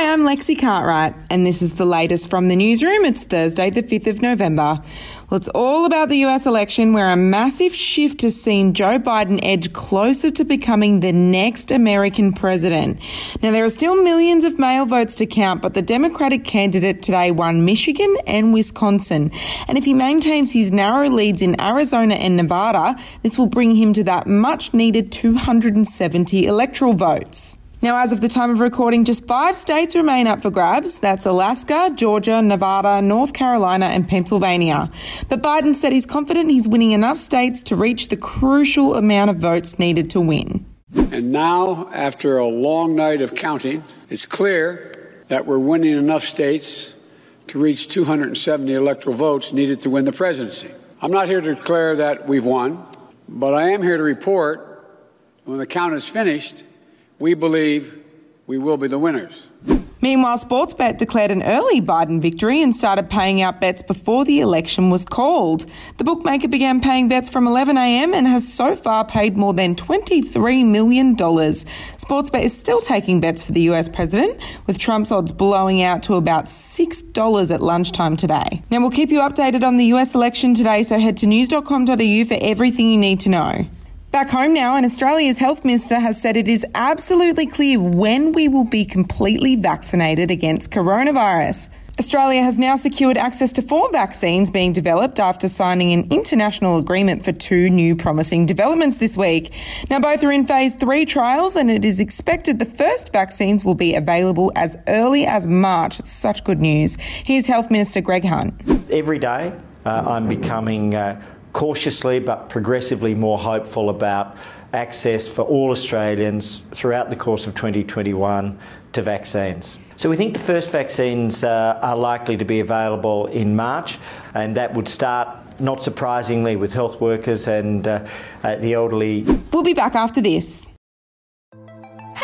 Hi, I'm Lexi Cartwright, and this is the latest from the newsroom. It's Thursday, the 5th of November. Well, it's all about the US election, where a massive shift has seen Joe Biden edge closer to becoming the next American president. Now, there are still millions of mail votes to count, but the Democratic candidate today won Michigan and Wisconsin. And if he maintains his narrow leads in Arizona and Nevada, this will bring him to that much needed 270 electoral votes. Now, as of the time of recording, just five states remain up for grabs. That's Alaska, Georgia, Nevada, North Carolina, and Pennsylvania. But Biden said he's confident he's winning enough states to reach the crucial amount of votes needed to win. And now, after a long night of counting, it's clear that we're winning enough states to reach 270 electoral votes needed to win the presidency. I'm not here to declare that we've won, but I am here to report when the count is finished we believe we will be the winners. Meanwhile, Sportsbet declared an early Biden victory and started paying out bets before the election was called. The bookmaker began paying bets from 11am and has so far paid more than $23 million. Sportsbet is still taking bets for the US president, with Trump's odds blowing out to about $6 at lunchtime today. Now, we'll keep you updated on the US election today, so head to news.com.au for everything you need to know. Back home now, and Australia's health minister has said it is absolutely clear when we will be completely vaccinated against coronavirus. Australia has now secured access to four vaccines being developed after signing an international agreement for two new promising developments this week. Now, both are in phase three trials, and it is expected the first vaccines will be available as early as March. It's such good news. Here's Health Minister Greg Hunt. Every day, uh, I'm becoming. Uh, cautiously but progressively more hopeful about access for all Australians throughout the course of 2021 to vaccines. So we think the first vaccines uh, are likely to be available in March, and that would start. Not surprisingly, with health workers and uh, uh, the elderly. We'll be back after this.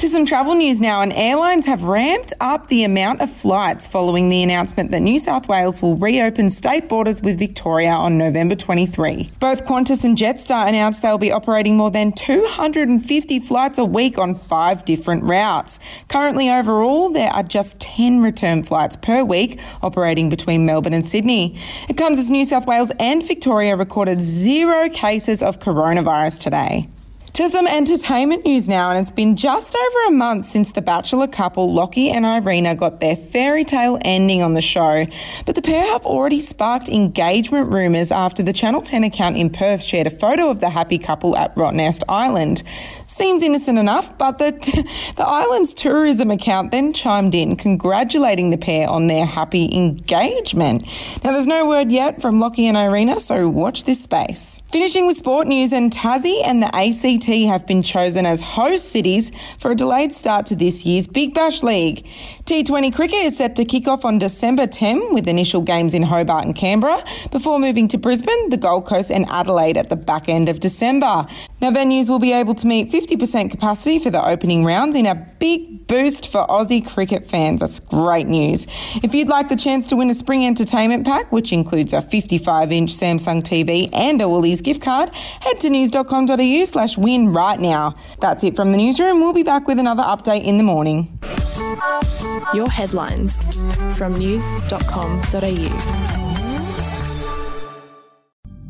To some travel news now, and airlines have ramped up the amount of flights following the announcement that New South Wales will reopen state borders with Victoria on November 23. Both Qantas and Jetstar announced they'll be operating more than 250 flights a week on five different routes. Currently, overall, there are just 10 return flights per week operating between Melbourne and Sydney. It comes as New South Wales and Victoria recorded zero cases of coronavirus today. To some entertainment news now, and it's been just over a month since the Bachelor couple Locky and Irena got their fairy tale ending on the show. But the pair have already sparked engagement rumours after the Channel 10 account in Perth shared a photo of the happy couple at Rottnest Island. Seems innocent enough, but the, the island's tourism account then chimed in, congratulating the pair on their happy engagement. Now, there's no word yet from Locky and Irena, so watch this space. Finishing with sport news, and Tassie and the Have been chosen as host cities for a delayed start to this year's Big Bash League. T20 cricket is set to kick off on December 10 with initial games in Hobart and Canberra before moving to Brisbane, the Gold Coast, and Adelaide at the back end of December. Now, venues will be able to meet 50% capacity for the opening rounds in a big boost for Aussie cricket fans. That's great news. If you'd like the chance to win a spring entertainment pack, which includes a 55 inch Samsung TV and a Woolies gift card, head to news.com.au slash win win right now. That's it from the newsroom. We'll be back with another update in the morning. Your headlines from news.com.au.